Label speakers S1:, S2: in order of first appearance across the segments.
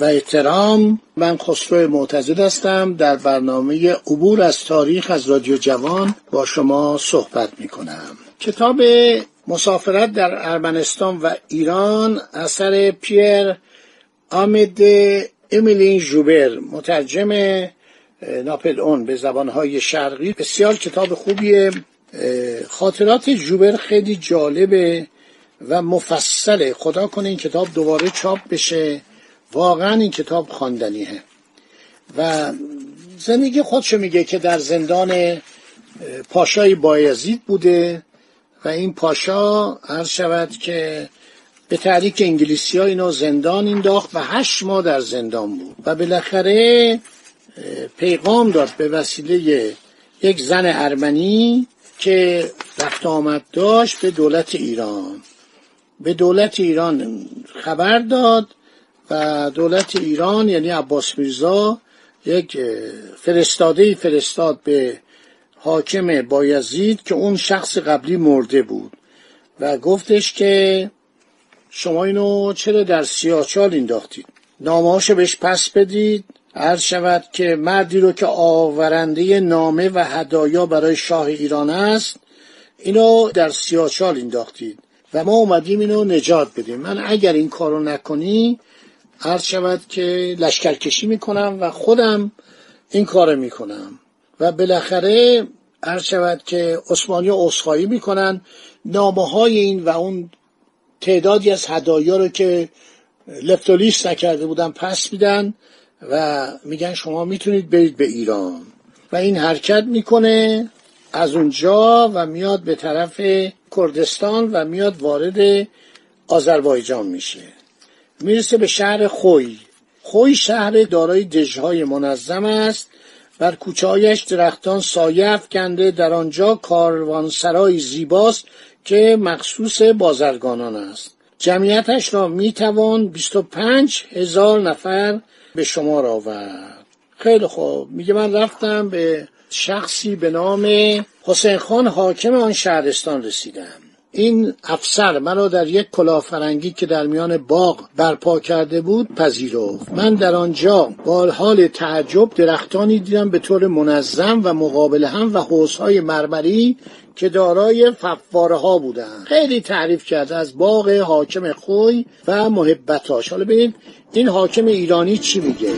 S1: و احترام من خسرو معتزد هستم. در برنامه عبور از تاریخ از رادیو جوان با شما صحبت می کنم کتاب مسافرت در ارمنستان و ایران اثر پیر آمد امیلین جوبر مترجم ناپل اون به زبانهای شرقی. بسیار کتاب خوبیه. خاطرات جوبر خیلی جالبه و مفصله. خدا کنه این کتاب دوباره چاپ بشه. واقعا این کتاب خواندنیه. و زندگی خودشو میگه که در زندان پاشای بایزید بوده و این پاشا هر شود که به تحریک انگلیسی ها اینو زندان انداخت و هشت ماه در زندان بود. و بالاخره پیغام داد به وسیله یک زن ارمنی که رفت آمد داشت به دولت ایران. به دولت ایران خبر داد و دولت ایران یعنی عباس میرزا یک فرستاده فرستاد به حاکم بایزید که اون شخص قبلی مرده بود و گفتش که شما اینو چرا در سیاچال انداختید؟ نامهاشو بهش پس بدید عرض شود که مردی رو که آورنده نامه و هدایا برای شاه ایران است اینو در سیاچال انداختید و ما اومدیم اینو نجات بدیم. من اگر این کارو نکنی عرض شود که لشکرکشی می‌کنم و خودم این کارو می‌کنم. و بالاخره عرض شود که عثمانی اصخایی می‌کنن. نامه های این و اون تعدادی از هدایا رو که لپتولیس نکرده بودن پس میدن و میگن شما می‌تونید برید به ایران. و این حرکت می‌کنه از اونجا و میاد به طرف کردستان و میاد وارد آذربایجان میشه. می‌رسه به شهر خوی. خوی شهر دارای دژهای منظم است. بر کوچهایش درختان سایه افکنده. در آنجا کاروانسرای زیباست که مخصوص بازرگانان است. جمعیتش را می‌توان 25 هزار نفر به شما را آورد. خیلی خوب. میگه من رفتم به شخصی به نام حسین خان حاکم آن شهرستان رسیدم. این افسر مرا در یک کلافرنگی که در میان باغ برپا کرده بود پذیرفت. من در آنجا با حال تعجب درختانی دیدم به طور منظم و مقابل هم و حوزهای مرمری که دارای فواره ها بودن خیلی تعریف کرده از باغ حاکم خوی و محبتاش. حالا ببینید این حاکم ایرانی چی میگه؟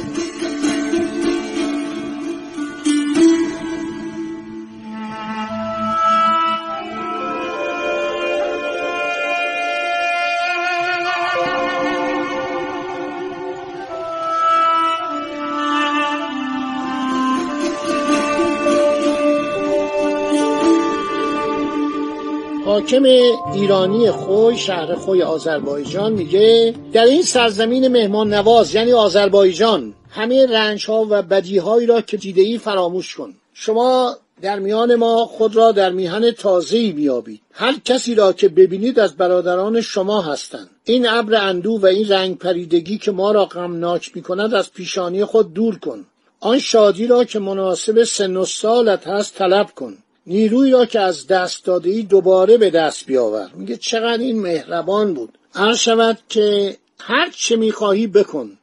S1: حاکم ایرانی خوی شهر خوی آذربایجان میگه در این سرزمین مهمان نواز یعنی آذربایجان همه رنج ها و بدی هایی را که دیده ای فراموش کن. شما در میان ما خود را در میهن تازه‌ای میابید هر کسی را که ببینید از برادران شما هستند. این ابر اندو و این رنگ پریدگی که ما را غمناک می‌کند از پیشانی خود دور کن. آن شادی را که مناسب سن و سالت هست طلب کن. نیروی را که از دست داده ای دوباره به دست بیاور. میگه چقدر این مهربان بود. عرض شود که هر چه می‌خواهی بکن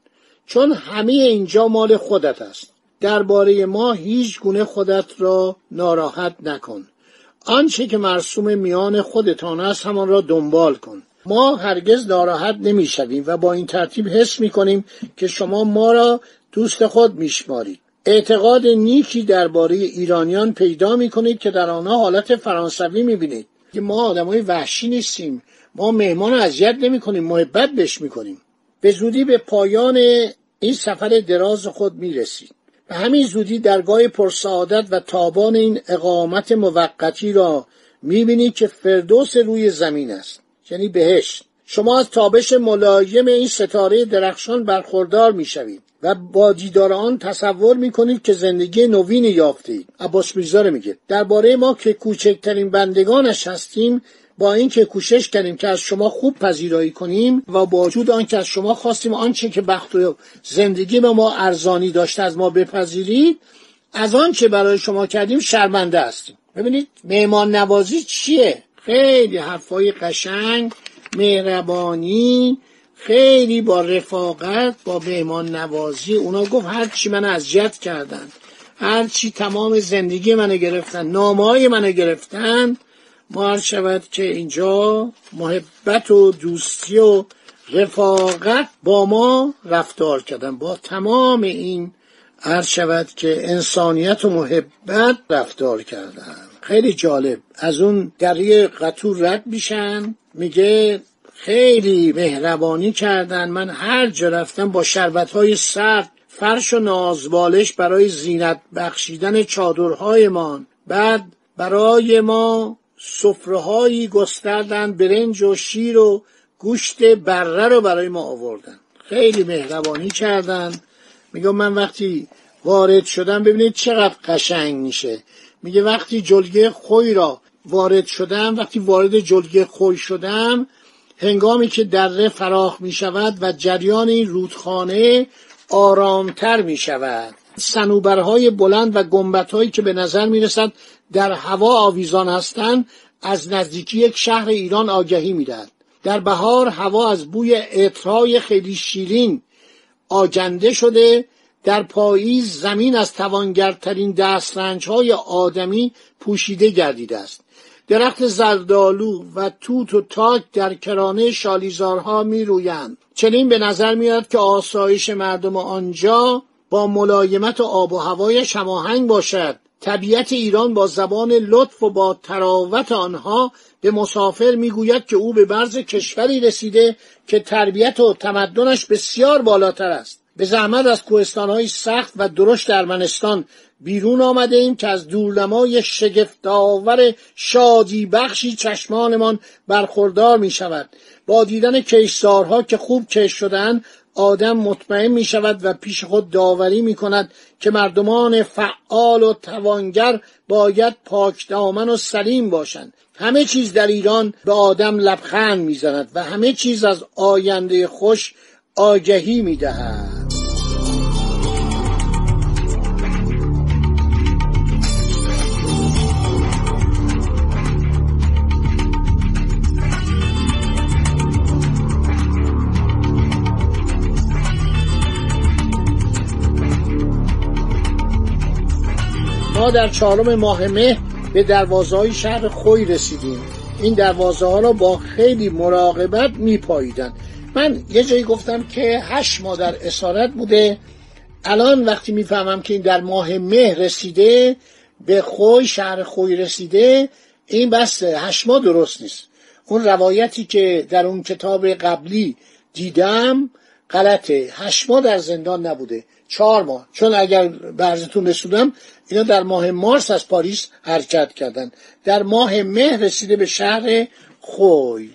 S1: چون همه اینجا مال خودت است. درباره ما هیچ گونه خودت را ناراحت نکن. آنچه که مرسوم میان خودتان است همان را دنبال کن. ما هرگز ناراحت نمی‌شویم و با این ترتیب حس می‌کنیم که شما ما را دوست خود میشمارید. اعتقاد نیکی درباره ایرانیان پیدا می‌کنید که در آنها حالت فرانسوی می‌بینید. که ما آدمای وحشی نیستیم. ما مهمان اذیت نمی‌کنیم محبت بهش می‌کنیم. به زودی به پایان این سفر دراز خود می‌رسید. به همین زودی درگاه پرسعادت و تابان این اقامت موقتی را می‌بینید که فردوس روی زمین است. یعنی بهشت. شما از تابش ملایم این ستاره درخشان برخوردار می‌شوید. و با دیدار آن تصور می‌کنید که زندگی نوین یافتید. عباس میرزا میگه درباره ما که کوچکترین بندگانش هستیم با اینکه کوشش کردیم که از شما خوب پذیرایی کنیم و با وجود آنکه از شما خواستیم آنچه که بخت و زندگی به ما ارزانی داشته از ما بپذیرید از آنچه برای شما کردیم شرمنده هستیم. ببینید مهمان نوازی چیه؟ خیلی حرفای قشنگ مهربانی خیلی با رفاقت با مهمان نوازی اونا گفت هر چی من اذیت کردن هر چی تمام زندگی منو گرفتن نامه های منو گرفتن ما شود که اینجا محبت و دوستی و رفاقت با ما رفتار کردن با تمام این عرض شود که انسانیت و محبت رفتار کردن. خیلی جالب. از اون دریه قطور رد میشن میگه خیلی مهربانی کردن. من هر جا رفتم با شربت های سرد فرش و نازبالش برای زینت بخشیدن چادرهایمان. بعد برای ما سفرههایی گستردن برنج و شیر و گوشت بره رو برای ما آوردن. خیلی مهربانی کردن. میگم من وقتی وارد شدم ببینید چقدر قشنگ میشه. میگه وقتی جلگه خوی را وارد شدم وقتی وارد جلگه خوی شدم هنگامی که دره فراخ می شود و جریان این رودخانه آرامتر می شود سنوبرهای بلند و گمبتهایی که به نظر می رسد در هوا آویزان هستند از نزدیکی یک شهر ایران آگهی می‌دهد. در بهار هوا از بوی عطرهای خیلی شیرین آجنده شده در پاییز زمین از توانگرترین دسترنجهای آدمی پوشیده گردیده است. درخت زردالو و توت و تاک در کرانه شالیزارها می رویند. چنین به نظر میاد که آسایش مردم آنجا با ملایمت آب و هوایش هماهنگ باشد طبیعت ایران با زبان لطف و با تراوت آنها به مسافر می‌گوید که او به برز کشوری رسیده که تربیت و تمدنش بسیار بالاتر است به زحمت از کوهستانهای سخت و درشت در منستان بیرون آمده ایم که از دورنمای شگفتآور شادی بخشی چشمانمان برخوردار می شود با دیدن کشزارها که خوب کش شدن آدم مطمئن می شود و پیش خود داوری می کند که مردمان فعال و توانگر باید پاک دامن و سلیم باشند. همه چیز در ایران به آدم لبخند می‌زند و همه چیز از آینده خوش آگهی می ما در چهارم ماه مه به دروازه های شهر خوی رسیدیم. این دروازه ها را با خیلی مراقبت میپاییدن من یه جایی گفتم که هشت ماه در اسارت بوده. الان وقتی می‌فهمم که این در ماه مه رسیده به خوی شهر خوی رسیده این بس هشت ماه درست نیست. اون روایتی که در اون کتاب قبلی دیدم غلطه. هشت ماه در زندان نبوده. چهار ماه. چون اگر برزتون رسودم اینا در ماه مارس از پاریس حرکت کردن. در ماه مه رسیده به شهر خوی.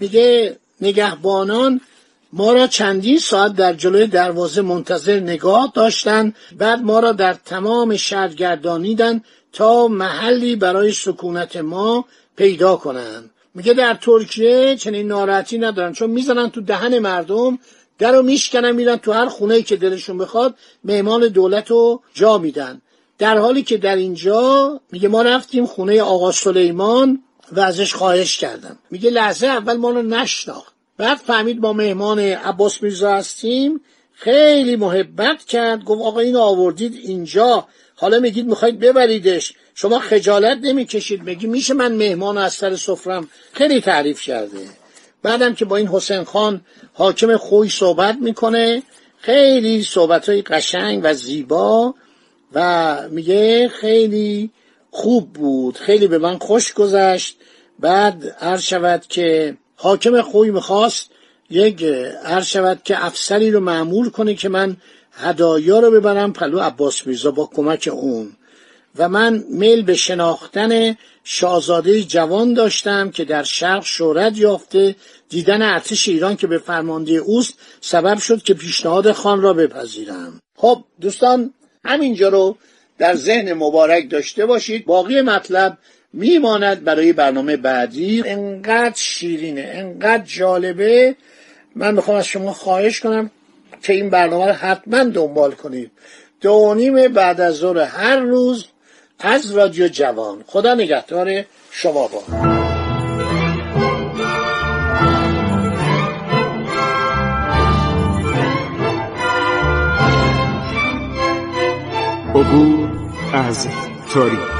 S1: میگه نگهبانان ما را چندین ساعت در جلوی دروازه منتظر نگاه داشتند بعد ما را در تمام شهر گردانیدن تا محلی برای سکونت ما پیدا کنند میگه در ترکیه چنین ناراحتی ندارن چون می‌زنن تو دهن مردم در رو میشکنن میرن تو هر خونه که دلشون بخواد مهمان دولت رو جا میدن. در حالی که در اینجا میگه ما رفتیم خونه آقا سلیمان و ازش خواهش کردم میگه لحظه اول ما رو نشناخت. بعد فهمید ما مهمان عباس میرزا هستیم. خیلی محبت کرد. گفت آقا اینو آوردید اینجا. حالا میگید می‌خواید ببریدش. شما خجالت نمی‌کشید. میگی میشه من مهمان از سر سفرم. خیلی تعریف کرده. بعدم که با این حسین خان حاکم خوی صحبت می‌کنه خیلی صحبت های قشنگ و زیبا و میگه خیلی خوب بود خیلی به من خوش گذشت. بعد عرض شود که حاکم خوی می‌خواست یک عرض شود که افسری رو معمول کنه که من هدایا رو ببرم. پلو عباس میرزا با کمک اون. و من میل به شناختن شاهزاده جوان داشتم که در شرق شهرت یافته دیدن ارتش ایران که به فرمانده اوست سبب شد که پیشنهاد خان را بپذیرم. خب دوستان همینجا رو در ذهن مبارک داشته باشید. باقی مطلب میماند برای برنامه بعدی. انقدر شیرینه انقدر جالبه. من می‌خوام از شما خواهش کنم که این برنامه رو حتما دنبال کنید. دو نیم بعد از ظهر هر روز از رادیو جوان. خدا نگهدار شما با
S2: عبور از تاریخ.